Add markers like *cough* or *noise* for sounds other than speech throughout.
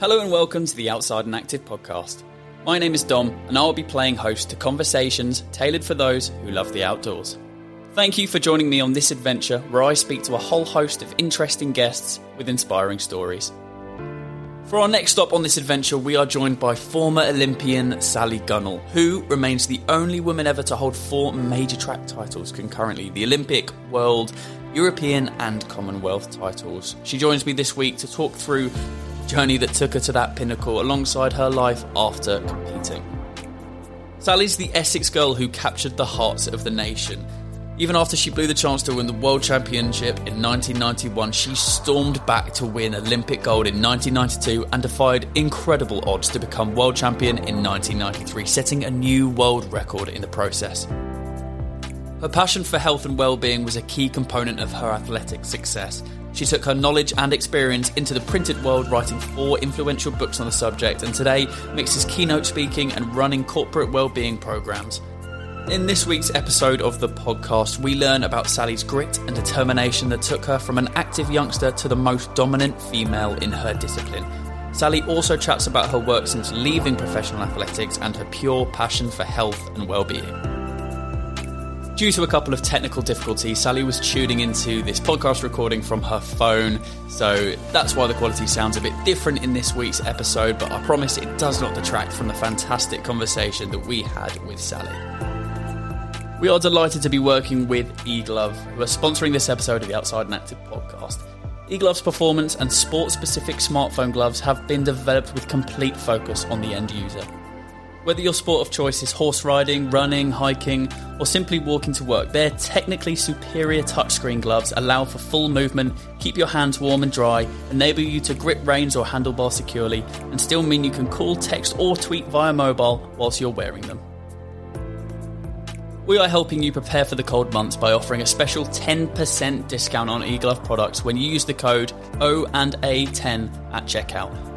Hello and welcome to the Outside and Active podcast. My name is Dom, and I'll be playing host to conversations tailored for those who love the outdoors. Thank you for joining me on this adventure where I speak to a whole host of interesting guests with inspiring stories. For our next stop on this adventure, we are joined by former Olympian Sally Gunnell, who remains the only woman ever to hold four major track titles concurrently the Olympic, World, European, and Commonwealth titles. She joins me this week to talk through journey that took her to that pinnacle alongside her life after competing. Sally's the Essex girl who captured the hearts of the nation. Even after she blew the chance to win the World Championship in 1991, she stormed back to win Olympic gold in 1992 and defied incredible odds to become world champion in 1993, setting a new world record in the process. Her passion for health and well-being was a key component of her athletic success, she took her knowledge and experience into the printed world, writing four influential books on the subject, and today mixes keynote speaking and running corporate well-being programs. In this week's episode of the podcast, we learn about Sally's grit and determination that took her from an active youngster to the most dominant female in her discipline. Sally also chats about her work since leaving professional athletics and her pure passion for health and well-being. Due to a couple of technical difficulties, Sally was tuning into this podcast recording from her phone, so that's why the quality sounds a bit different in this week's episode, but I promise it does not detract from the fantastic conversation that we had with Sally. We are delighted to be working with eGlove, who are sponsoring this episode of the Outside and Active podcast. eGlove's performance and sport specific smartphone gloves have been developed with complete focus on the end user. Whether your sport of choice is horse riding, running, hiking, or simply walking to work, their technically superior touchscreen gloves allow for full movement, keep your hands warm and dry, enable you to grip reins or handlebar securely, and still mean you can call, text, or tweet via mobile whilst you're wearing them. We are helping you prepare for the cold months by offering a special 10% discount on eGlove products when you use the code O and A10 at checkout.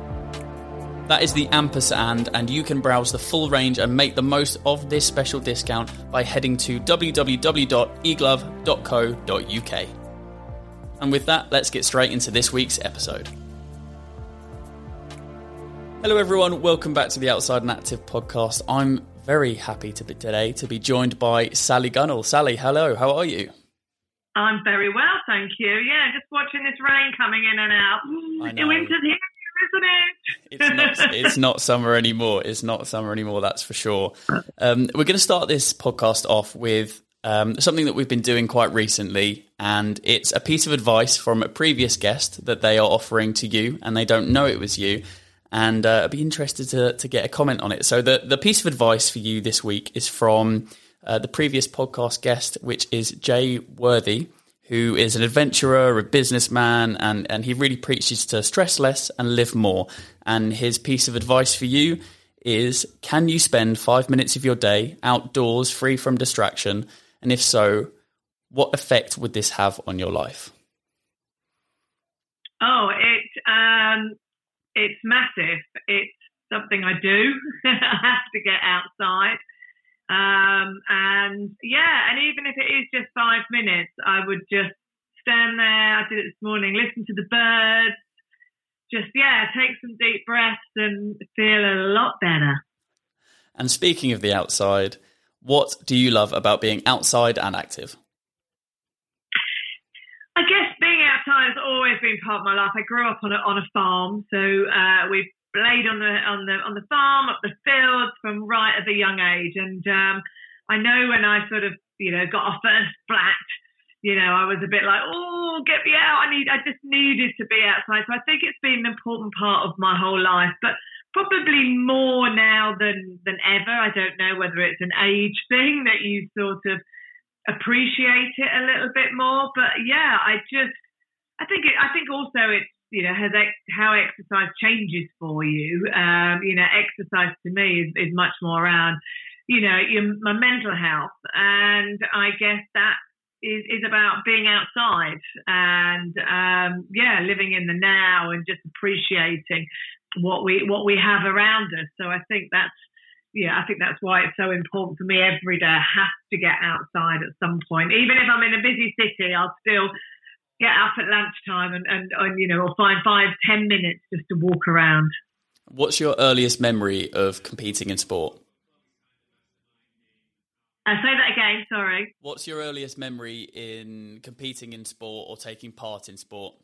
That is the ampersand, and you can browse the full range and make the most of this special discount by heading to www.eglove.co.uk. And with that, let's get straight into this week's episode. Hello, everyone. Welcome back to the Outside and Active podcast. I'm very happy to be today to be joined by Sally Gunnell. Sally, hello. How are you? I'm very well, thank you. Yeah, just watching this rain coming in and out. The winter's here isn't it? it's not. It's not summer anymore. It's not summer anymore. That's for sure. Um, we're going to start this podcast off with um, something that we've been doing quite recently, and it's a piece of advice from a previous guest that they are offering to you, and they don't know it was you. And uh, I'd be interested to, to get a comment on it. So the the piece of advice for you this week is from uh, the previous podcast guest, which is Jay Worthy who is an adventurer, a businessman, and, and he really preaches to stress less and live more. And his piece of advice for you is can you spend five minutes of your day outdoors free from distraction? And if so, what effect would this have on your life? Oh, it um, it's massive. It's something I do. *laughs* I have to get outside. Um, and yeah, and even if it is just five minutes, I would just stand there. I did it this morning, listen to the birds, just, yeah, take some deep breaths and feel a lot better. And speaking of the outside, what do you love about being outside and active? I guess being outside has always been part of my life. I grew up on a, on a farm, so uh, we've played on the on the on the farm, up the fields from right at a young age. And um, I know when I sort of you know got our first flat, you know, I was a bit like, oh, get me out. I need, I just needed to be outside. So I think it's been an important part of my whole life, but probably more now than than ever. I don't know whether it's an age thing that you sort of appreciate it a little bit more, but yeah, I just, I think it, I think also it's you know, has ex- how exercise changes for you. Um, you know, exercise to me is, is much more around, you know, your, my mental health. And I guess that is, is about being outside and, um, yeah, living in the now and just appreciating what we, what we have around us. So I think that's, yeah, I think that's why it's so important for me every day. I have to get outside at some point. Even if I'm in a busy city, I'll still get up at lunchtime and, and, and you know, or find five, ten minutes just to walk around. What's your earliest memory of competing in sport? I say that again, sorry. What's your earliest memory in competing in sport or taking part in sport?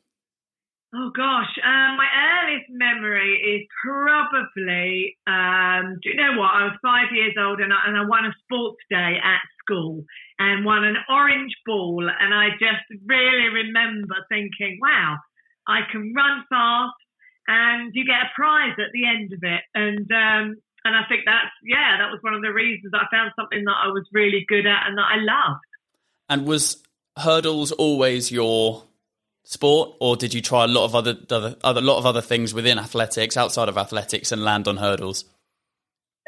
Oh gosh, um, my earliest memory is probably, um, do you know what? I was five years old and I, and I won a sports day at school and won an orange ball. And I just really remember thinking, wow, I can run fast and you get a prize at the end of it. And um, and I think that's yeah, that was one of the reasons I found something that I was really good at and that I loved. And was hurdles always your sport, or did you try a lot of other, other, other lot of other things within athletics, outside of athletics, and land on hurdles?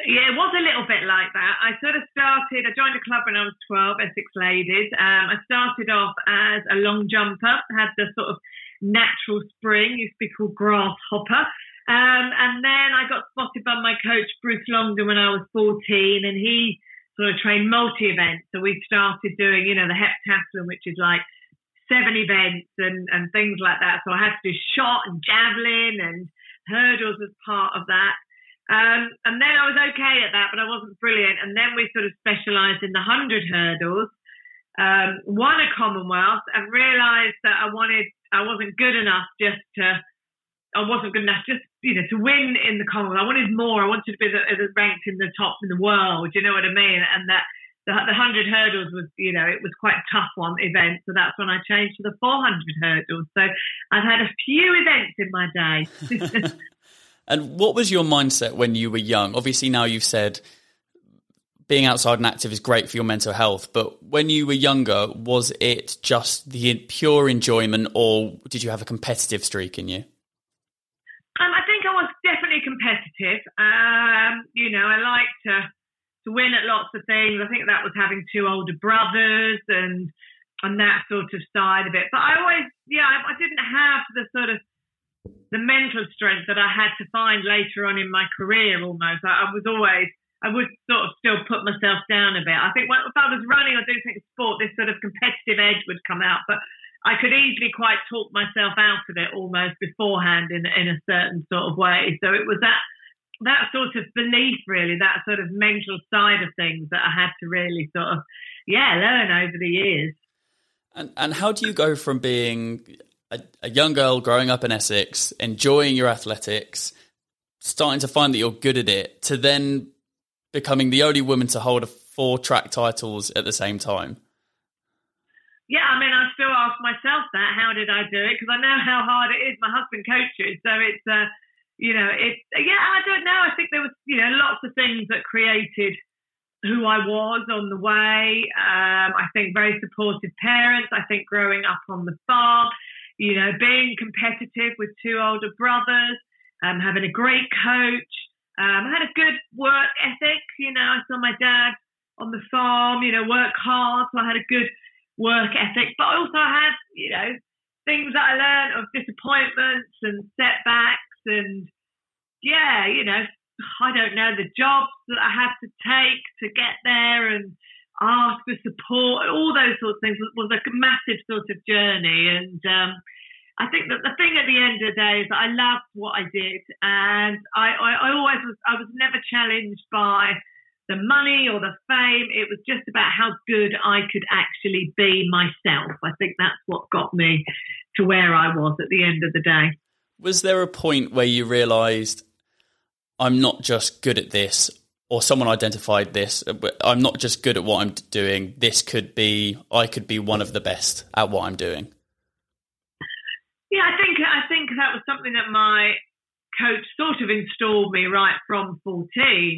Yeah, it was a little bit like that. I sort of started. I joined a club when I was twelve, Essex Ladies. Um, I started off as a long jumper, had the sort of natural spring, used to be called grasshopper. Um, and then I got spotted by my coach, Bruce Longden, when I was 14, and he sort of trained multi events. So we started doing, you know, the heptathlon, which is like seven events and, and things like that. So I had to do shot and javelin and hurdles as part of that. Um, and then I was okay at that, but I wasn't brilliant. And then we sort of specialised in the 100 hurdles, um, won a Commonwealth, and realised that I wanted, I wasn't good enough just to, I wasn't good enough just, you know, to win in the Commonwealth. I wanted more. I wanted to be the, ranked in the top in the world. You know what I mean? And that the, the 100 hurdles was, you know, it was quite a tough one event. So that's when I changed to the 400 hurdles. So I've had a few events in my day. *laughs* and what was your mindset when you were young? Obviously, now you've said being outside and active is great for your mental health. But when you were younger, was it just the pure enjoyment or did you have a competitive streak in you? Um, I think I was definitely competitive. Um, you know, I like to to win at lots of things. I think that was having two older brothers and and that sort of side of it. But I always, yeah, I, I didn't have the sort of the mental strength that I had to find later on in my career. Almost, I, I was always, I would sort of still put myself down a bit. I think when, if I was running or doing sport, this sort of competitive edge would come out, but. I could easily quite talk myself out of it almost beforehand in in a certain sort of way. So it was that that sort of belief, really, that sort of mental side of things that I had to really sort of, yeah, learn over the years. And and how do you go from being a, a young girl growing up in Essex, enjoying your athletics, starting to find that you're good at it, to then becoming the only woman to hold four track titles at the same time? Yeah, I mean, I still ask myself that. How did I do it? Because I know how hard it is. My husband coaches, so it's. Uh, you know, it, yeah, I don't know. I think there was, you know, lots of things that created who I was on the way. Um, I think very supportive parents. I think growing up on the farm, you know, being competitive with two older brothers, um, having a great coach. Um, I had a good work ethic. You know, I saw my dad on the farm, you know, work hard. So I had a good work ethic, but I also had, you know, things that I learned of disappointments and setbacks and yeah, you know, I don't know the jobs that I had to take to get there and ask for support, all those sorts of things was, a massive sort of journey. And um, I think that the thing at the end of the day is that I loved what I did, and I, I, I always was I was never challenged by the money or the fame. It was just about how good I could actually be myself. I think that's what got me to where I was at the end of the day. Was there a point where you realised I'm not just good at this, or someone identified this. Uh, I'm not just good at what I'm doing. This could be, I could be one of the best at what I'm doing. Yeah, I think I think that was something that my coach sort of installed me right from 14.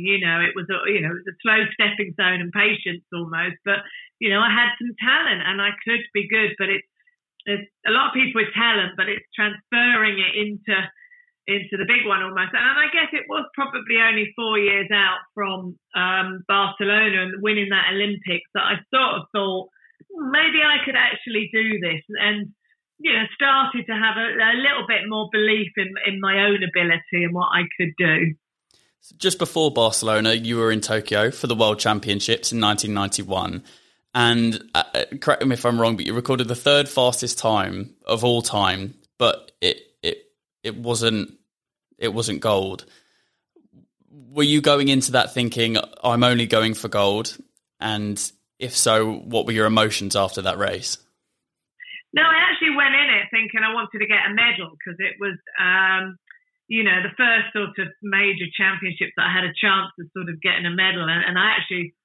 You know, it was a you know it was a slow stepping stone and patience almost, but you know I had some talent and I could be good, but it's, it's a lot of people with talent, but it's transferring it into into the big one almost. And I guess it was probably only four years out from um, Barcelona and winning that Olympics that I sort of thought hmm, maybe I could actually do this and you know started to have a, a little bit more belief in in my own ability and what I could do. Just before Barcelona, you were in Tokyo for the World Championships in 1991. And uh, correct me if I'm wrong, but you recorded the third fastest time of all time, but it it wasn't it wasn't gold. were you going into that thinking I'm only going for gold? And if so, what were your emotions after that race? No, I actually went in it thinking I wanted to get a medal because it was, um, you know, the first sort of major championships that I had a chance of sort of getting a medal. And, and I actually,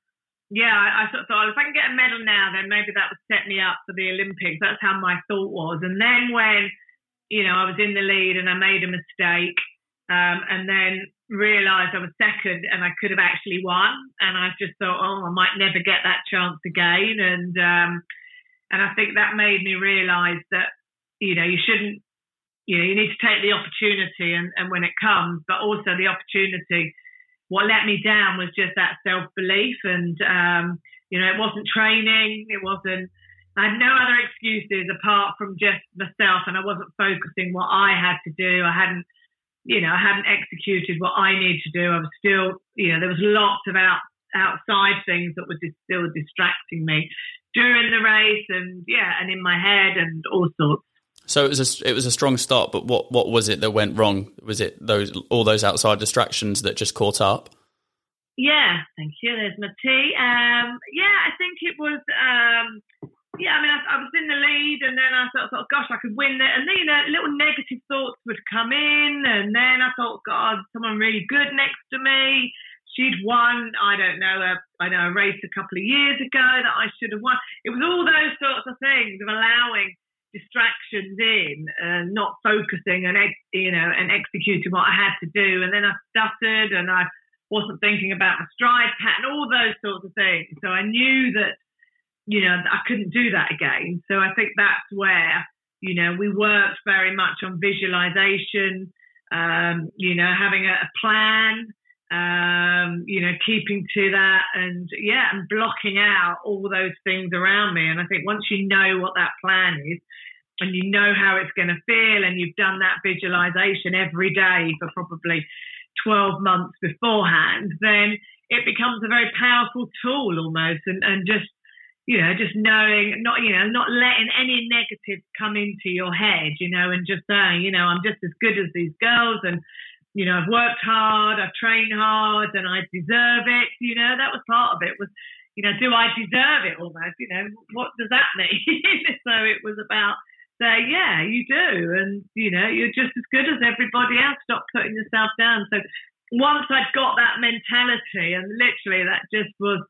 yeah, I, I sort of thought if I can get a medal now, then maybe that would set me up for the Olympics. That's how my thought was. And then when, you know, I was in the lead and I made a mistake, um, and then realised I was second and I could have actually won. And I just thought, oh, I might never get that chance again. And um, and I think that made me realise that you know you shouldn't, you know, you need to take the opportunity and, and when it comes, but also the opportunity. What let me down was just that self belief, and um, you know, it wasn't training, it wasn't. I had no other excuses apart from just myself, and I wasn't focusing what I had to do. I hadn't you know, I hadn't executed what I need to do. I was still, you know, there was lots of out, outside things that were just still distracting me during the race, and yeah, and in my head and all sorts. So it was a it was a strong start, but what what was it that went wrong? Was it those all those outside distractions that just caught up? Yeah, thank you. There's my tea. Um, yeah, I think it was um, yeah, I mean, I, I, was in the lead, and then I thought, thought, gosh, I could win it. And then, you know, little negative thoughts would come in, and then I thought, God, someone really good next to me. She'd won, I don't know, a, I know a race a couple of years ago that I should have won. It was all those sorts of things of allowing distractions in and not focusing and you know and executing what I had to do. And then I stuttered, and I wasn't thinking about my stride pattern, all those sorts of things. So I knew that you know, I couldn't do that again. So I think that's where, you know, we worked very much on visualization, um, you know, having a, a plan, um, you know, keeping to that and yeah, and blocking out all those things around me. And I think once you know what that plan is and you know how it's going to feel and you've done that visualization every day for probably 12 months beforehand, then it becomes a very powerful tool almost and, and just you know, just knowing, not, you know, not letting any negative come into your head, you know, and just saying, you know, I'm just as good as these girls and, you know, I've worked hard, I've trained hard and I deserve it. You know, that was part of it was, you know, do I deserve it almost? You know, what does that mean? *laughs* so it was about saying, yeah, you do. And, you know, you're just as good as everybody else. Stop putting yourself down. So once I'd got that mentality and literally that just was,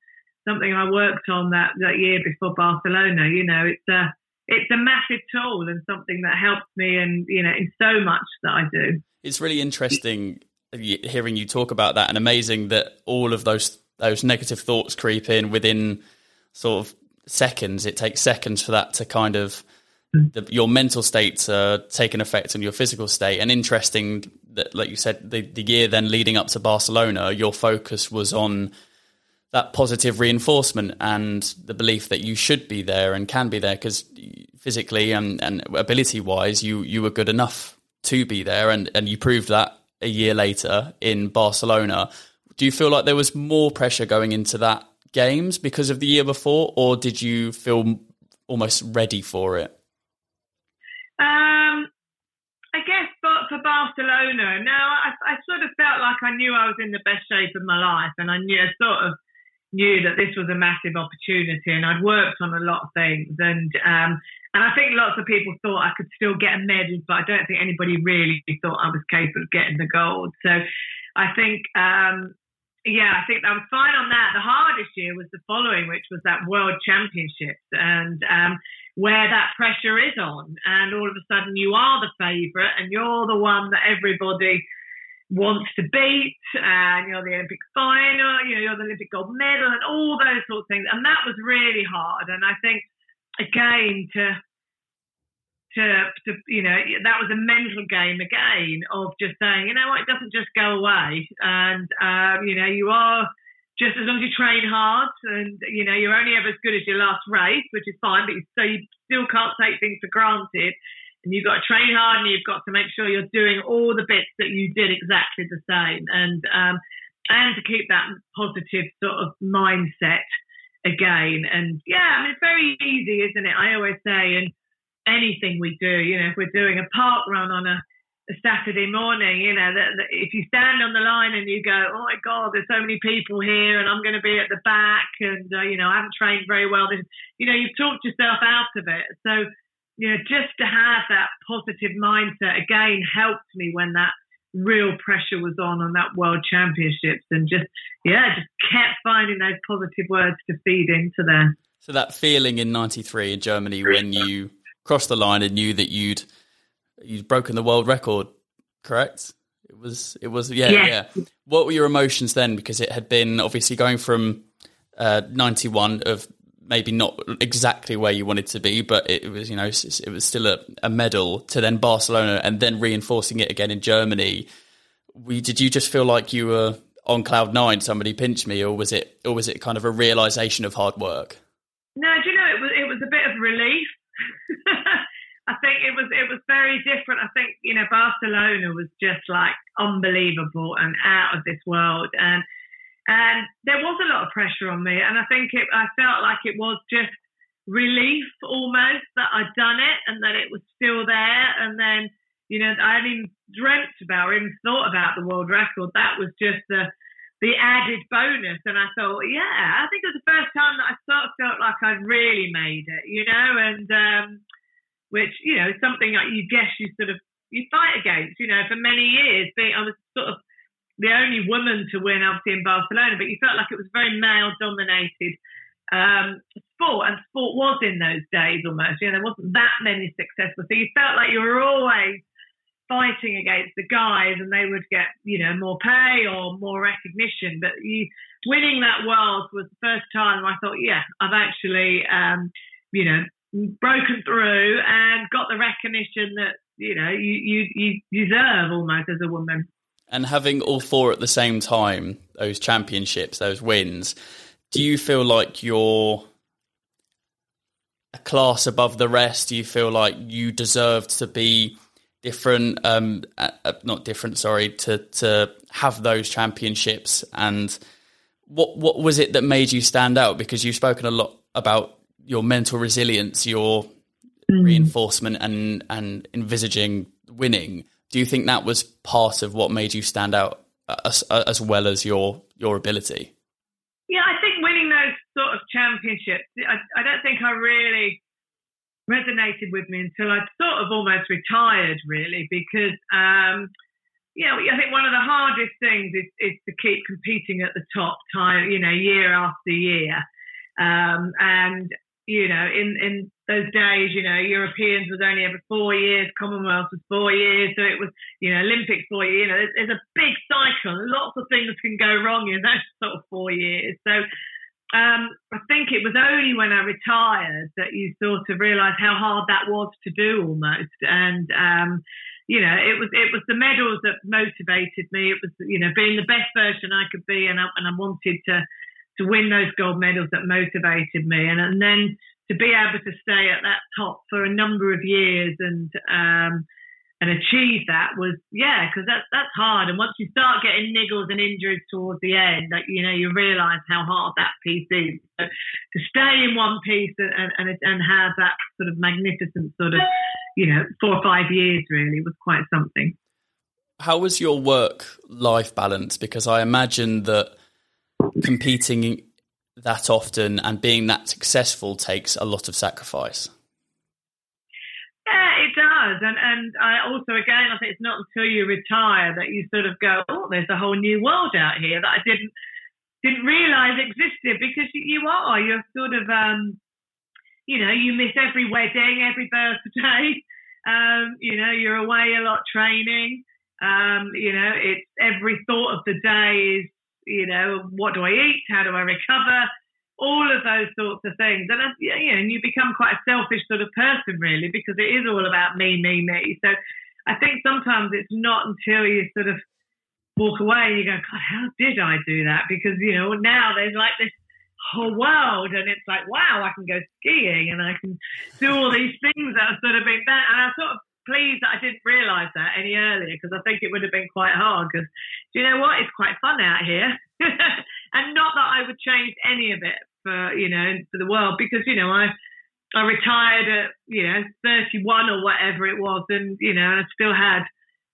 something I worked on that, that year before Barcelona. You know, it's a it's a massive tool and something that helps me and you know in so much that I do. It's really interesting hearing you talk about that and amazing that all of those those negative thoughts creep in within sort of seconds. It takes seconds for that to kind of the, your mental state to take an effect on your physical state. And interesting that, like you said, the, the year then leading up to Barcelona, your focus was on that positive reinforcement and the belief that you should be there and can be there because physically and, and ability wise you you were good enough to be there and, and you proved that a year later in Barcelona. Do you feel like there was more pressure going into that games because of the year before or did you feel almost ready for it? Um I guess but for Barcelona, no, I, I sort of felt like I knew I was in the best shape of my life and I knew I sort of knew that this was a massive opportunity and I'd worked on a lot of things and um, and I think lots of people thought I could still get a medal but I don't think anybody really thought I was capable of getting the gold. So I think um, yeah I think I was fine on that. The hardest year was the following which was that world championships and um, where that pressure is on and all of a sudden you are the favorite and you're the one that everybody wants to beat, and you're the Olympic final, you know, you're the Olympic gold medal, and all those sorts of things. And that was really hard. And I think, again, to to, to you know, that was a mental game again of just saying, you know what, it doesn't just go away, and um, you know, you are just as long as you train hard, and you know, you're only ever as good as your last race, which is fine, but you, so you still can't take things for granted and you've got to train hard and you've got to make sure you're doing all the bits that you did exactly the same. And um, and to keep that positive sort of mindset again. And yeah I mean it's very easy isn't it? I always say and anything we do you know if we're doing a park run on a Saturday morning, you know, that, that, if you stand on the line and you go, oh my God, there's so many people here and I'm going to be at the back and, uh, you know, I haven't trained very well, then, you know, you've talked yourself out of it. So, you know, just to have that positive mindset again helped me when that real pressure was on on that world championships and just, yeah, just kept finding those positive words to feed into there. So that feeling in 93 in Germany when you crossed the line and knew that you'd you'd broken the world record, correct? It was it was yeah, yeah, yeah. What were your emotions then? Because it had been obviously going from uh, 91 of maybe not exactly where you wanted to be, but it was you know it was still a, a medal to then Barcelona and then reinforcing it again in Germany. We did you just feel like you were on cloud nine? Somebody pinched me, or was it or was it kind of a realization of hard work? No, do you know it was it was a bit of relief *laughs* I think it was it was very different. I think you know Barcelona was just like unbelievable and out of this world, and and there was a lot of pressure on me, and I think it I felt like it was just relief almost that I'd done it and that it was still there, and then you know I hadn't even dreamt about or even thought about the world record. That was just the the added bonus. And I thought, yeah, I think it was the first time that I sort of felt like I'd really made it, you know, and um, which you know something that you guess you sort of you fight against. You know, for many years, being I was sort of the only woman to win, obviously in Barcelona, but you felt like it was very male dominated um, sport, and sport was in those days almost. You know, there wasn't that many successful, so you felt like you were always fighting against the guys, and they would get you know more pay or more recognition. But you winning that world was the first time I thought, yeah, I've actually. Um, you know, broken through and got the recognition that you know you you, you deserve almost as a woman. And having all four at the same time, those championships, those wins, do you feel like you're a class above the rest? Do you feel like you deserved to be different? Um, uh, not different, sorry, to to have those championships. And what what was it that made you stand out? Because you've spoken a lot about your mental resilience, your mm. reinforcement, and and envisaging winning. Do you think that was part of what made you stand out as, as well as your your ability? Yeah, I think winning those sort of championships. I, I don't think I really resonated with me until I'd sort of almost retired, really, because um, yeah, I think one of the hardest things is, is to keep competing at the top time, you know, year after year. Um, and you know, in, in those days, you know, Europeans was only ever four years, Commonwealth was four years, so it was, you know, Olympics four years. You know, there's, there's a big cycle. Lots of things can go wrong in those *laughs* sort of four years. So um, I think it was only when I retired that you sort of realised how hard that was to do almost. And um, you know, it was it was the medals that motivated me. It was you know being the best version I could be, and I, and I wanted to to win those gold medals that motivated me, and, and then to be able to stay at that top for a number of years and um, and achieve that was yeah, because that's that's hard. And once you start getting niggles and injuries towards the end, that you know you realise how hard that piece is. So to stay in one piece and, and and have that sort of magnificent sort of you know four or five years really was quite something. How was your work life balance? Because I imagine that competing that often and being that successful takes a lot of sacrifice. Yeah, it does. And and I also again I think it's not until you retire that you sort of go, Oh, there's a whole new world out here that I didn't didn't realise existed because you are. You're sort of um you know, you miss every wedding, every birthday. *laughs* Um, you know, you're away a lot training. Um, you know, it's every thought of the day is you know, what do I eat? How do I recover? All of those sorts of things. And, you know, and you become quite a selfish sort of person, really, because it is all about me, me, me. So I think sometimes it's not until you sort of walk away and you go, God, how did I do that? Because, you know, now there's like this whole world and it's like, wow, I can go skiing and I can do all these things that have sort of been that. And I sort of pleased that I didn't realise that any earlier because I think it would have been quite hard. Because do you know what? It's quite fun out here, *laughs* and not that I would change any of it for you know for the world because you know I I retired at you know 31 or whatever it was, and you know I still had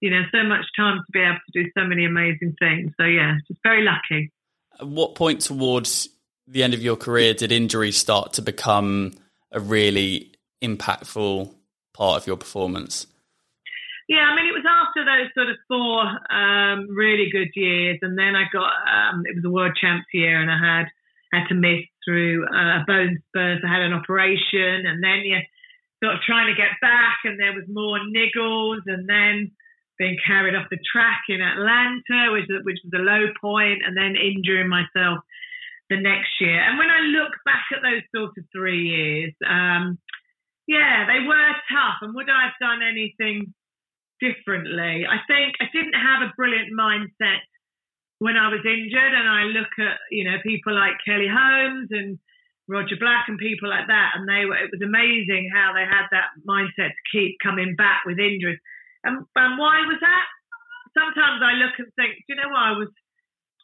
you know, so much time to be able to do so many amazing things. So yeah, just very lucky. At what point towards the end of your career did injuries start to become a really impactful part of your performance? Yeah, I mean, it was after those sort of four um, really good years, and then I got um, it was a world champs year, and I had had to miss through uh, bone spurs. I had an operation, and then you sort of trying to get back, and there was more niggles, and then being carried off the track in Atlanta, which which was a low point, and then injuring myself the next year. And when I look back at those sort of three years, um, yeah, they were tough. And would I have done anything differently. I think I didn't have a brilliant mindset when I was injured, and I look at you know people like Kelly Holmes and Roger Black and people like that, and they were. It was amazing how they had that mindset to keep coming back with injuries. And, and why was that? Sometimes I look and think, do you know what? I was,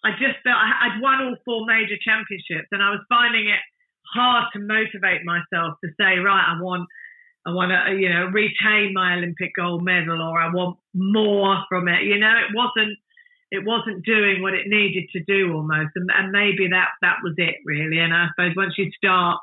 I just felt I'd won all four major championships, and I was finding it hard to motivate myself to say, right, I want I want to, you know, retain my Olympic gold medal, or I want more from it. You know, it wasn't, it wasn't doing what it needed to do almost, and, and maybe that that was it really. And I suppose once you start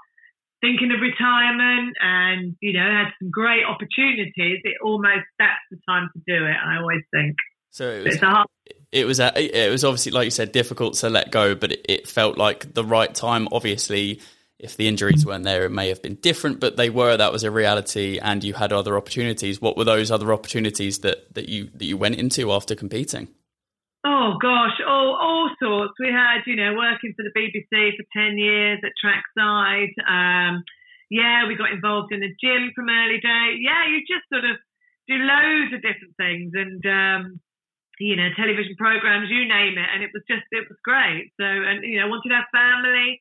thinking of retirement and you know had some great opportunities, it almost that's the time to do it. I always think. So it was, hard- it was a, it was obviously like you said difficult to let go, but it, it felt like the right time. Obviously if the injuries weren't there, it may have been different, but they were. That was a reality, and you had other opportunities. What were those other opportunities that, that you that you went into after competing? Oh gosh, all all sorts. We had, you know, working for the BBC for ten years at trackside. Um, yeah, we got involved in the gym from early day. Yeah, you just sort of do loads of different things, and um, you know, television programs, you name it, and it was just it was great. So, and you know, wanted have family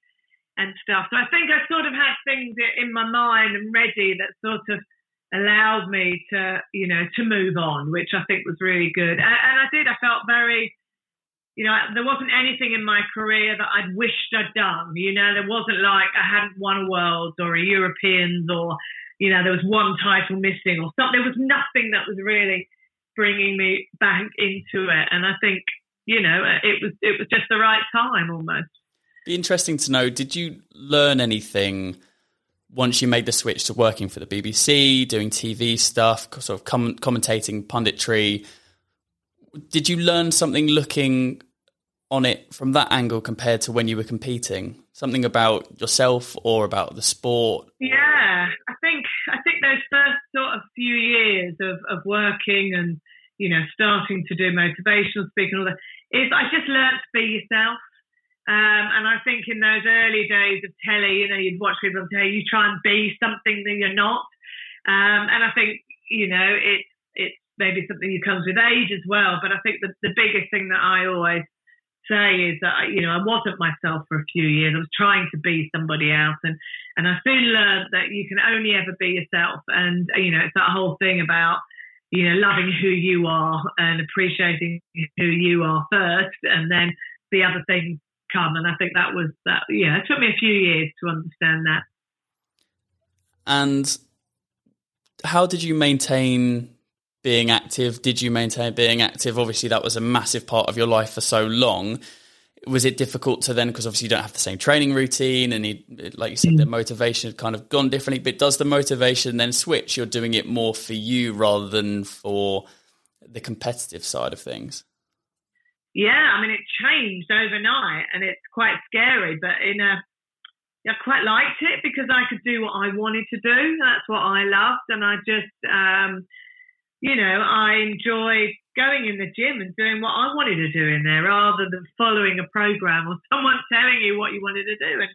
and stuff. So I think I sort of had things in my mind and ready that sort of allowed me to, you know, to move on, which I think was really good. And, and I did. I felt very, you know, there wasn't anything in my career that I'd wished I'd done. You know, there wasn't like I hadn't won a Worlds or a Europeans or, you know, there was one title missing or something. There was nothing that was really bringing me back into it. And I think, you know, it was it was just the right time almost. Be interesting to know. Did you learn anything once you made the switch to working for the BBC, doing TV stuff, sort of com- commentating punditry? Did you learn something looking on it from that angle compared to when you were competing? Something about yourself or about the sport? Yeah, I think I think those first sort of few years of, of working and you know starting to do motivational speaking, all that is I just learned to be yourself. Um, and I think in those early days of telly, you know, you'd watch people telly, you try and be something that you're not. Um, and I think, you know, it's it's maybe something that comes with age as well. But I think the, the biggest thing that I always say is that, you know, I wasn't myself for a few years. I was trying to be somebody else. And, and I soon learned that you can only ever be yourself. And, you know, it's that whole thing about, you know, loving who you are and appreciating who you are first. And then the other things come. And I think that was that. Yeah, it took me a few years to understand that. And how did you maintain being active? Did you maintain being active? Obviously, that was a massive part of your life for so long. Was it difficult to then, because obviously you don't have the same training routine, and you, like you said, mm. the motivation had kind of gone differently. But does the motivation then switch? You're doing it more for you rather than for the competitive side of things yeah, I mean, it changed overnight and it's quite scary, but in a, I quite liked it because I could do what I wanted to do. That's what I loved. And I just, um, you know, I enjoyed going in the gym and doing what I wanted to do in there rather than following a program or *laughs* someone telling you what you wanted to do. And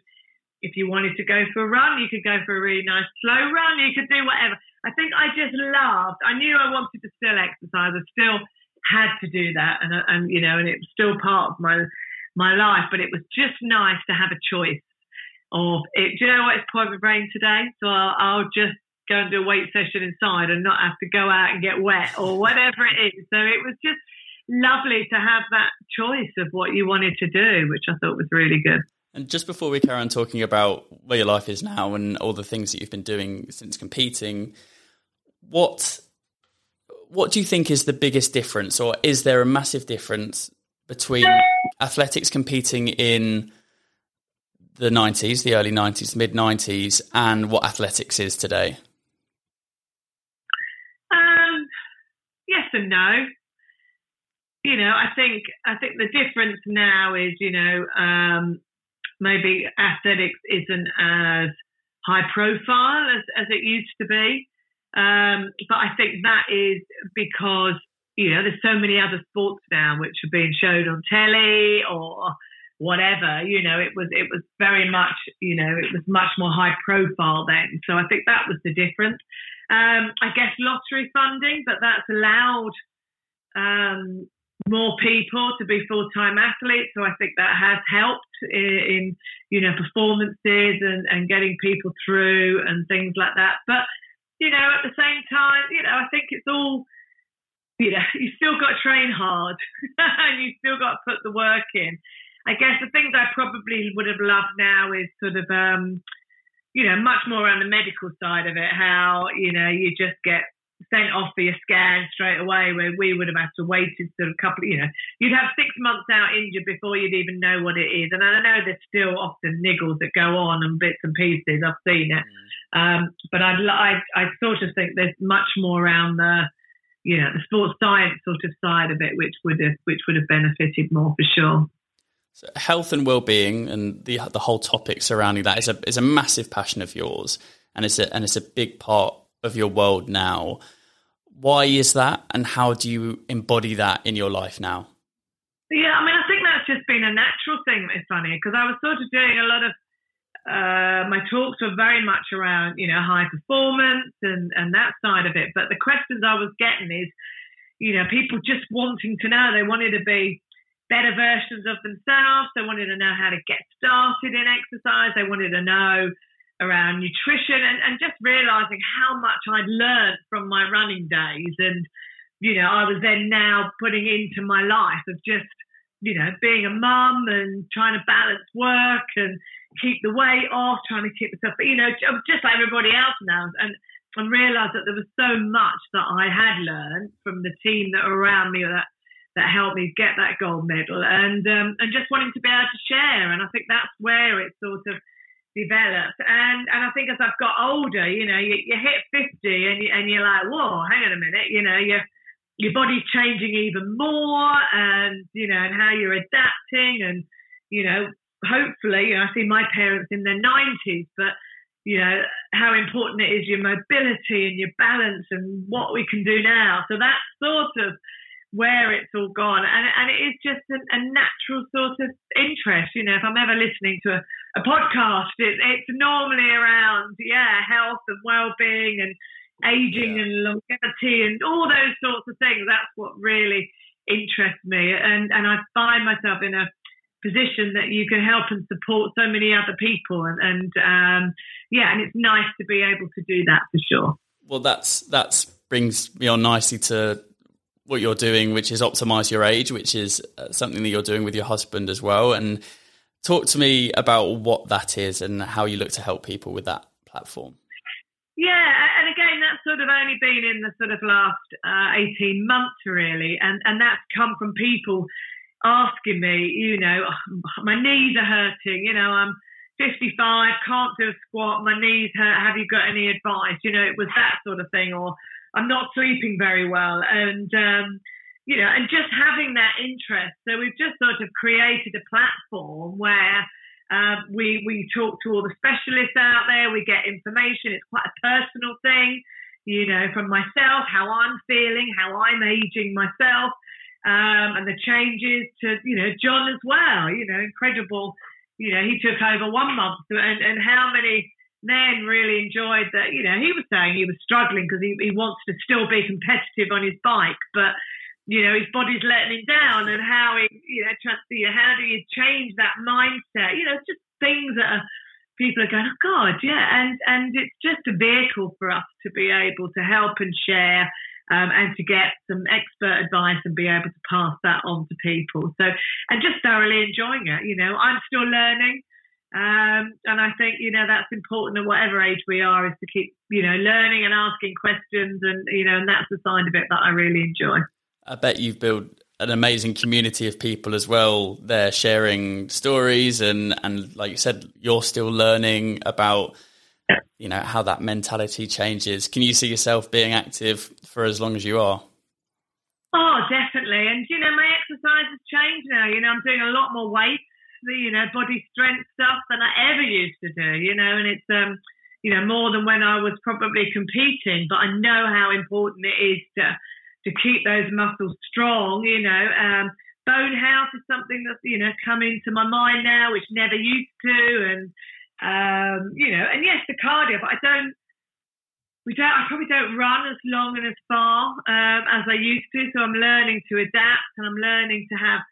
if you wanted to go for a run, you could go for a really nice slow run. You could do whatever. I think I just loved. I knew I wanted to still exercise. I still had to do that, and uh, and you know, and it was still part of my my life. But it was just nice to have a choice of it. Do you know what? It's pouring rain today, so I'll, I'll just go and do a weight session inside and not have to go out and get wet or whatever it is. So it was just lovely to have that choice of what you wanted to do, which I thought was really good. And just before we carry on talking about where your life is now and all the things that you've been doing since competing, what what do you think is the biggest difference, or is there a massive difference between athletics competing in the 90s, the early 90s, mid 90s, and what athletics is today? Um, yes and no. You know, I think I think the difference now is, you know, um, maybe athletics isn't as high profile as, as it used to be. Um, but I think that is because you know there's so many other sports now which are being shown on telly or whatever. You know, it was it was very much you know it was much more high profile then. So I think that was the difference. Um, I guess lottery funding, but that's allowed um, more people to be full time athletes. So I think that has helped in, in you know performances and, and getting people through and things like that. But you know, at the same time, you know, I think it's all, you know, *laughs* you still got to train hard *laughs* and you still got to put the work in. I guess the things I probably would have loved now is sort of, um, you know, much more around the medical side of it, how, you know, you just get sent off for your scan straight away, where we would have had to wait sort of couple, you know, you'd have six months out injured before you'd even know what it is. And I know there's still often niggles that go on and bits and pieces. I've seen it. Mm. Um, but I'd, I, I sort of think there's much more around the, you know, the sports science sort of side of it, which would have, which would have benefited more for sure. So health and well-being and the the whole topic surrounding that is a is a massive passion of yours, and it's a and it's a big part of your world now. Why is that, and how do you embody that in your life now? Yeah, I mean, I think that's just been a natural thing. It's funny because I was sort of doing a lot of uh, my talks were very much around, you know, high performance and, and that side of it. But the questions I was getting is, you know, people just wanting to know. They wanted to be better versions of themselves. They wanted to know how to get started in exercise. They wanted to know around nutrition and, and just realizing how much I'd learned from my running days. And, you know, I was then now putting into my life of just, you know, being a mum and trying to balance work and keep the weight off, trying to keep myself, but you know, just like everybody else now. And and realised that there was so much that I had learned from the team that were around me that that helped me get that gold medal, and um, and just wanting to be able to share. And I think that's where it sort of developed. And and I think as I've got older, you know, you, you hit fifty, and you, and you're like, whoa, hang on a minute, you know, you your body's changing even more and you know and how you're adapting and you know hopefully you know, I see my parents in their 90s but you know how important it is your mobility and your balance and what we can do now so that's sort of where it's all gone and, and it is just a, a natural sort of interest you know if i'm ever listening to a, a podcast it, it's normally around yeah health and well-being and aging yeah. and longevity and all those sorts of things. That's what really interests me. And, and I find myself in a position that you can help and support so many other people. And, and um, yeah, and it's nice to be able to do that for sure. Well, that's that's brings me on nicely to what you're doing, which is optimize your age, which is uh, something that you're doing with your husband as well. And talk to me about what that is and how you look to help people with that platform. Yeah, and again, that's sort of only been in the sort of last uh, 18 months, really. And, and that's come from people asking me, you know, *laughs* my knees are hurting, you know, I'm 55, can't do a squat, my knees hurt, have you got any advice? You know, it was that sort of thing, or I'm not sleeping very well. And, um, you know, and just having that interest. So we've just sort of created a platform where uh, we we talk to all the specialists out there. We get information. It's quite a personal thing, you know, from myself, how I'm feeling, how I'm aging myself, um, and the changes to you know John as well. You know, incredible. You know, he took over one month, and and how many men really enjoyed that. You know, he was saying he was struggling because he, he wants to still be competitive on his bike, but you know, his body's letting him down and how he, you know, know, how do you change that mindset? You know, it's just things that are, people are going, oh God, yeah. And, and it's just a vehicle for us to be able to help and share um, and to get some expert advice and be able to pass that on to people. So, and just thoroughly enjoying it. You know, I'm still learning. Um, and I think, you know, that's important at whatever age we are is to keep, you know, learning and asking questions. And, you know, and that's the side of it that I really enjoy. I bet you've built an amazing community of people as well. They're sharing stories and, and like you said, you're still learning about, you know, how that mentality changes. Can you see yourself being active for as long as you are? Oh, definitely. And, you know, my exercise has changed now. You know, I'm doing a lot more weight you know body strength stuff than I ever used to do. You know, and it's um you know more than when I was probably competing. But I know how important it is to to keep those muscles strong. You know, um, bone health is something that's you know come into my mind now, which never used to, and um, you know, and yes, the cardio. But I don't. We don't. I probably don't run as long and as far um, as I used to. So I'm learning to adapt, and I'm learning to have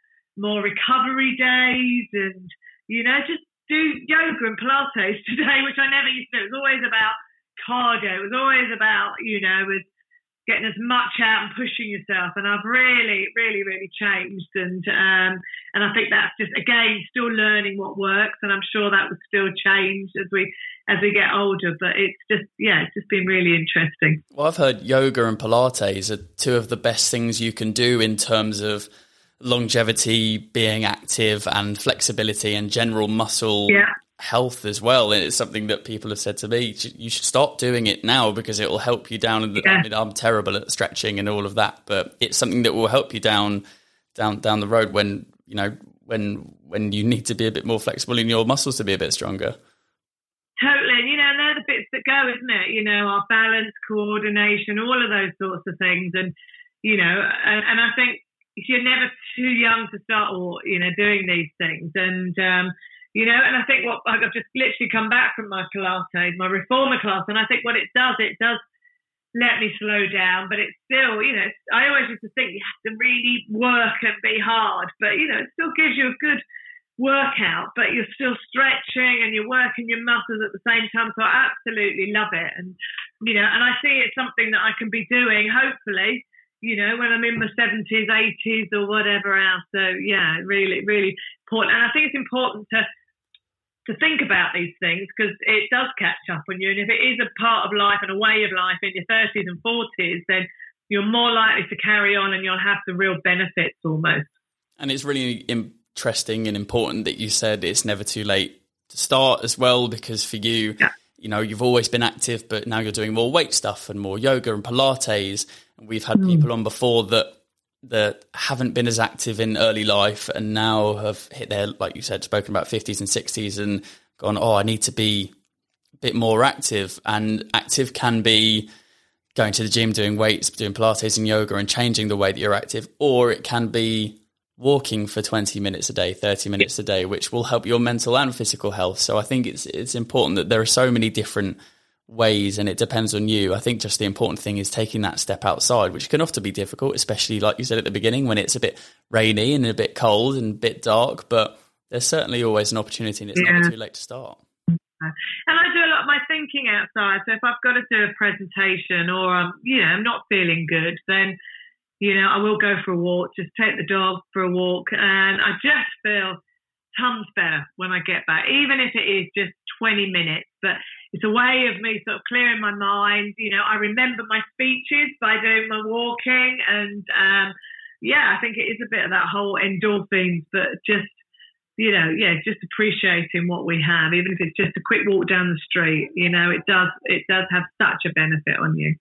more recovery days and, you know, just do yoga and Pilates *laughs* today, which I never used to. It was always about cardio. It was always about, you know, with getting as much out and pushing yourself. And I've really, really, really changed. And um, and I think that's just again still learning what works. And I'm sure that would still change as we as we get older. But it's just yeah, it's just been really interesting. Well, I've heard yoga and Pilates are two of the best things you can do in terms of longevity, being active, and flexibility and general muscle yeah. Health as well. And it's something that people have said to me, you should stop doing it now because it will help you down. The, yeah. I mean, I'm terrible at stretching and all of that, but it's something that will help you down, down, down the road when you know when when you need to be a bit more flexible in your muscles to be a bit stronger. Totally, you know, they're the bits that go, isn't it? You know, our balance, coordination, all of those sorts of things, and you know, and, and I think you're never too young to start or you know doing these things and um, you know and i think what i've just literally come back from my pilates my reformer class and i think what it does it does let me slow down but it's still you know i always used to think you have to really work and be hard but you know it still gives you a good workout but you're still stretching and you're working your muscles at the same time so i absolutely love it and you know and i see it's something that i can be doing hopefully you know, when I'm in my 70s, 80s, or whatever else. So, yeah, really, really important. And I think it's important to to think about these things because it does catch up on you. And if it is a part of life and a way of life in your 30s and 40s, then you're more likely to carry on and you'll have the real benefits almost. And it's really interesting and important that you said it's never too late to start as well because for you, yeah. you know, you've always been active, but now you're doing more weight stuff and more yoga and Pilates And We've had mm. people on before that that haven't been as active in early life and now have hit their, like you said, spoken about 50s and 60s and gone, oh, I need to be a bit more active. And active can be going to the gym, doing weights, doing Pilates and yoga and changing the way that you're active, or it can be walking for 20 minutes a day, 30 minutes a day, which will help your mental and physical health. So I think it's it's important that there are so many different ways and it depends on you. I think just the important thing is taking that step outside, which can often be difficult, especially like you said at the beginning when it's a bit rainy and a bit cold and a bit dark, but there's certainly always an opportunity and it's yeah. never too late to start. And I do a lot of my thinking outside. So if I've got to do a presentation or I'm, you know, I'm not feeling good, then, you know, I will go for a walk, just take the dog for a walk. And I just feel tons better when I get back, even if it is just 20 minutes. But it's a way of me sort of clearing my mind. You know, I remember my speeches by doing my walking, and um, yeah, I think it is a bit of that whole endorphins, but just you know, yeah, just appreciating what we have, even if it's just a quick walk down the street. You know, it does it does have such a benefit on you.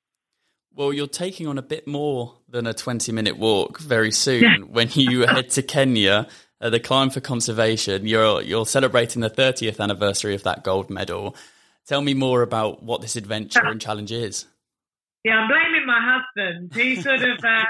Well, you're taking on a bit more than a 20 minute walk very soon yeah. *laughs* when you head to Kenya. Uh, the climb for conservation. You're you're celebrating the 30th anniversary of that gold medal. Tell me more about what this adventure and challenge is. Yeah, I'm blaming my husband. He sort of, uh,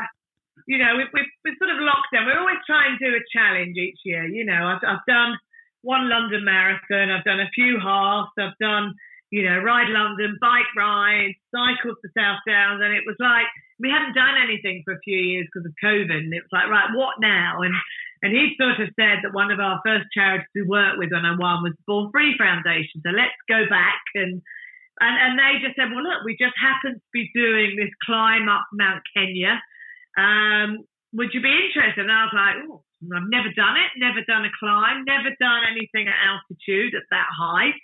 you know, we've, we've, we've, sort of locked down. We're always trying to do a challenge each year. You know, I've, I've done one London marathon, I've done a few halves, I've done, you know, ride London, bike rides, cycles to South Downs, and it was like we hadn't done anything for a few years because of COVID, and it was like, right, what now? And and he sort of said that one of our first charities we worked with I won was Born Free Foundation. So let's go back and and, and they just said, well, look, we just happen to be doing this climb up Mount Kenya. Um, would you be interested? And I was like, oh, I've never done it, never done a climb, never done anything at altitude at that height.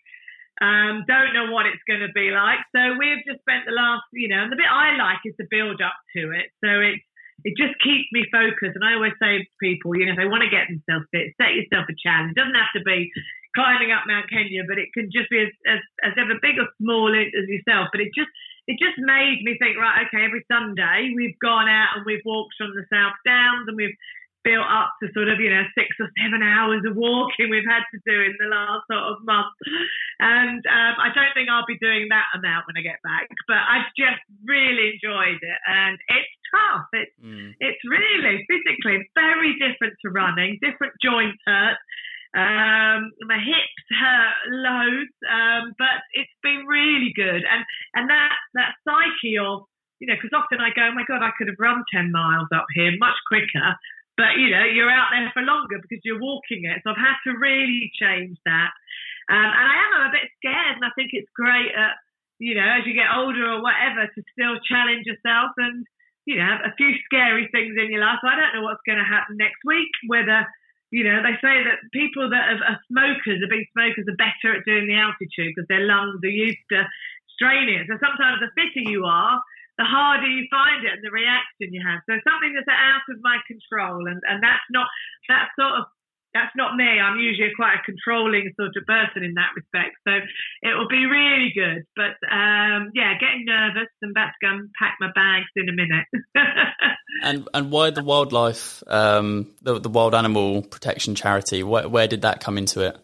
Um, don't know what it's going to be like. So we've just spent the last, you know, and the bit I like is the build up to it. So it's it just keeps me focused. And I always say to people, you know, if they want to get themselves fit, set yourself a challenge. It doesn't have to be climbing up Mount Kenya, but it can just be as, as, as ever big or small as yourself. But it just it just made me think, right, okay, every Sunday we've gone out and we've walked from the South Downs and we've built up to sort of, you know, six or seven hours of walking we've had to do in the last sort of month. And um, I don't think I'll be doing that amount when I get back, but I've just really enjoyed it. And it's tough. It's, mm. it's really physically very different to running, different joints hurt. Um, my hips hurt loads, um, but it's been really good. And and that that psyche of you know, because often I go, oh my god, I could have run ten miles up here much quicker, but you know, you're out there for longer because you're walking it. So I've had to really change that. Um, and I am I'm a bit scared, and I think it's great at you know as you get older or whatever to still challenge yourself and you know a few scary things in your life. So I don't know what's going to happen next week. Whether you know they say that people that are, smokers, are big smokers, are better at doing the altitude because their lungs are used to straining it. So sometimes the fitter you are, the harder you find it and the reaction you have. So something that's out of my control, and, and that's not that sort of that's not me. I'm usually quite a controlling sort of person in that respect. So it will be really good. But um, yeah, getting nervous and about to go and pack my bags in a minute. *laughs* and and why the wildlife, um, the the wild animal protection charity? Where, where did that come into it?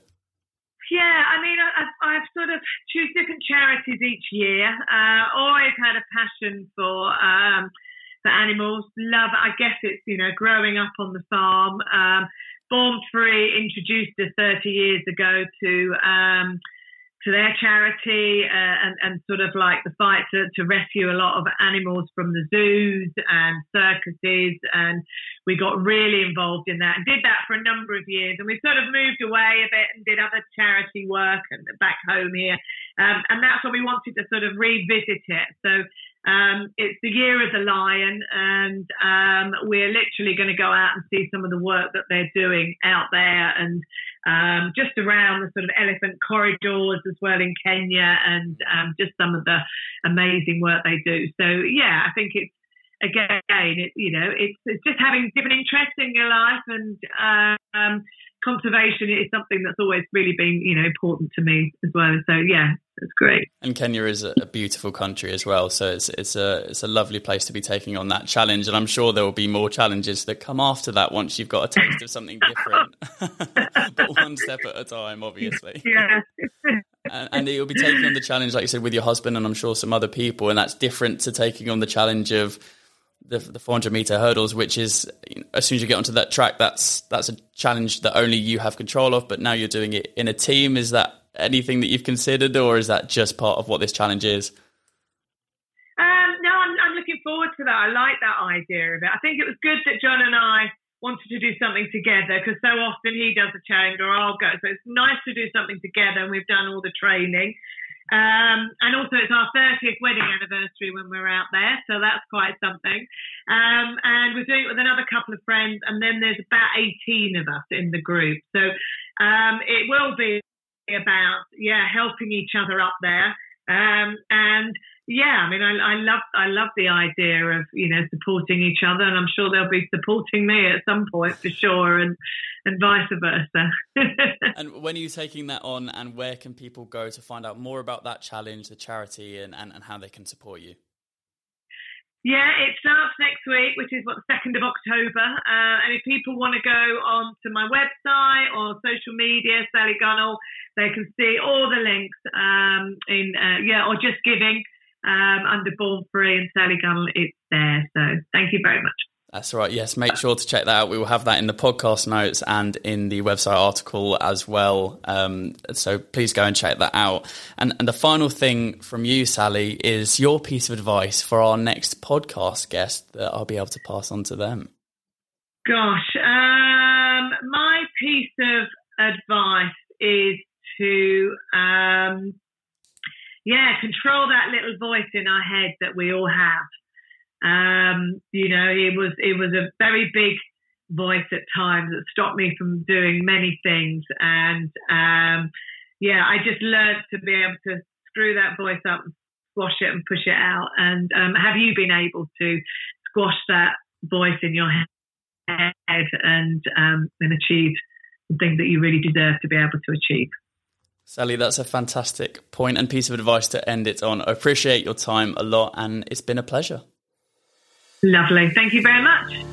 Sort of choose different charities each year. Uh, always had a passion for um, for animals. Love. I guess it's you know growing up on the farm. Um, Born Free introduced us 30 years ago to um, to their charity uh, and, and sort of like the fight to, to rescue a lot of animals from the zoos and circuses. And we got really involved in that and did that for a number of years. And we sort of moved away a bit and did other charity work and back home here. Um, and that's what we wanted to sort of revisit it. So um, it's the year of the lion, and um, we're literally going to go out and see some of the work that they're doing out there and um, just around the sort of elephant corridors as well in Kenya, and um, just some of the amazing work they do. So yeah, I think it's again, it, you know, it's, it's just having different interests in your life and um, conservation is something that's always really been, you know, important to me as well. So yeah, it's great. And Kenya is a, beautiful country as well, so it's it's a it's a lovely place to be taking on that challenge. And I'm sure there will be more challenges that come after that once you've got a taste of something different, *laughs* but one step at a time, obviously. *laughs* Yeah. and, and you'll be taking on the challenge, like you said, with your husband, and I'm sure some other people, and that's different to taking on the challenge of the, the 400 meter hurdles, which is you know, as soon as you get onto that track, that's that's a challenge that only you have control of. But now you're doing it in a team. Is that anything that you've considered, or is that just part of what this challenge is? Um, no, I'm, I'm looking forward to that. I like that idea of it. I think it was good that John and I wanted to do something together because so often he does a challenge or I'll go. So it's nice to do something together, and we've done all the training. Um, and also, it's our 30th wedding anniversary when we're out there, so that's quite something. Um, and we're doing it with another couple of friends, and then there's about 18 of us in the group. So um, it will be about, yeah, helping each other up there. Um, and yeah, I mean, I, I love I love the idea of you know supporting each other, and I'm sure they'll be supporting me at some point for sure, and and vice versa. *laughs* and when are you taking that on, and where can people go to find out more about that challenge, the charity, and, and, and how they can support you? Yeah, it starts next week, which is what the second of October. Uh, and if people want to go on to my website or social media, Sally Gunnell, they can see all the links um, in uh, yeah, or JustGiving um, under Born Free and Sally Gunnell. It's there. So thank you very much. That's right. Yes, make sure to check that out. We will have that in the podcast notes and in the website article as well. Um, so please go and check that out. And, and the final thing from you, Sally, is your piece of advice for our next podcast guest that I'll be able to pass on to them. Gosh, um, my piece of advice is to, um, yeah, control that little voice in our head that we all have. Um, you know, it was it was a very big voice at times that stopped me from doing many things. And um, yeah, I just learned to be able to screw that voice up, squash it, and push it out. And um, have you been able to squash that voice in your head and um, and achieve the thing that you really deserve to be able to achieve? Sally, that's a fantastic point and piece of advice to end it on. I appreciate your time a lot, and it's been a pleasure. Lovely. Thank you very much.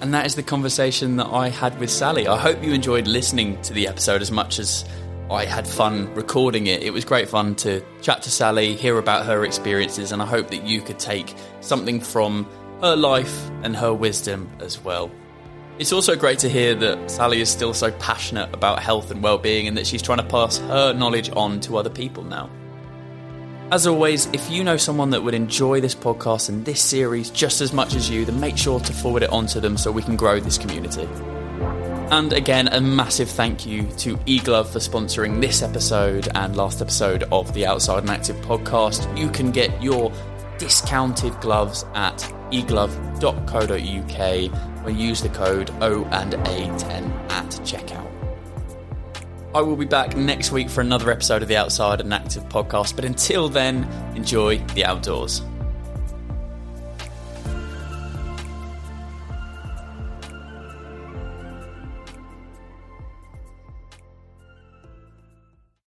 And that is the conversation that I had with Sally. I hope you enjoyed listening to the episode as much as I had fun recording it. It was great fun to chat to Sally, hear about her experiences, and I hope that you could take something from her life and her wisdom as well. It's also great to hear that Sally is still so passionate about health and well-being and that she's trying to pass her knowledge on to other people now. As always, if you know someone that would enjoy this podcast and this series just as much as you, then make sure to forward it on to them so we can grow this community. And again, a massive thank you to eGlove for sponsoring this episode and last episode of the Outside and Active podcast. You can get your discounted gloves at eglove.co.uk or use the code O and A10 at checkout. I will be back next week for another episode of the Outside and Active podcast, but until then, enjoy the outdoors.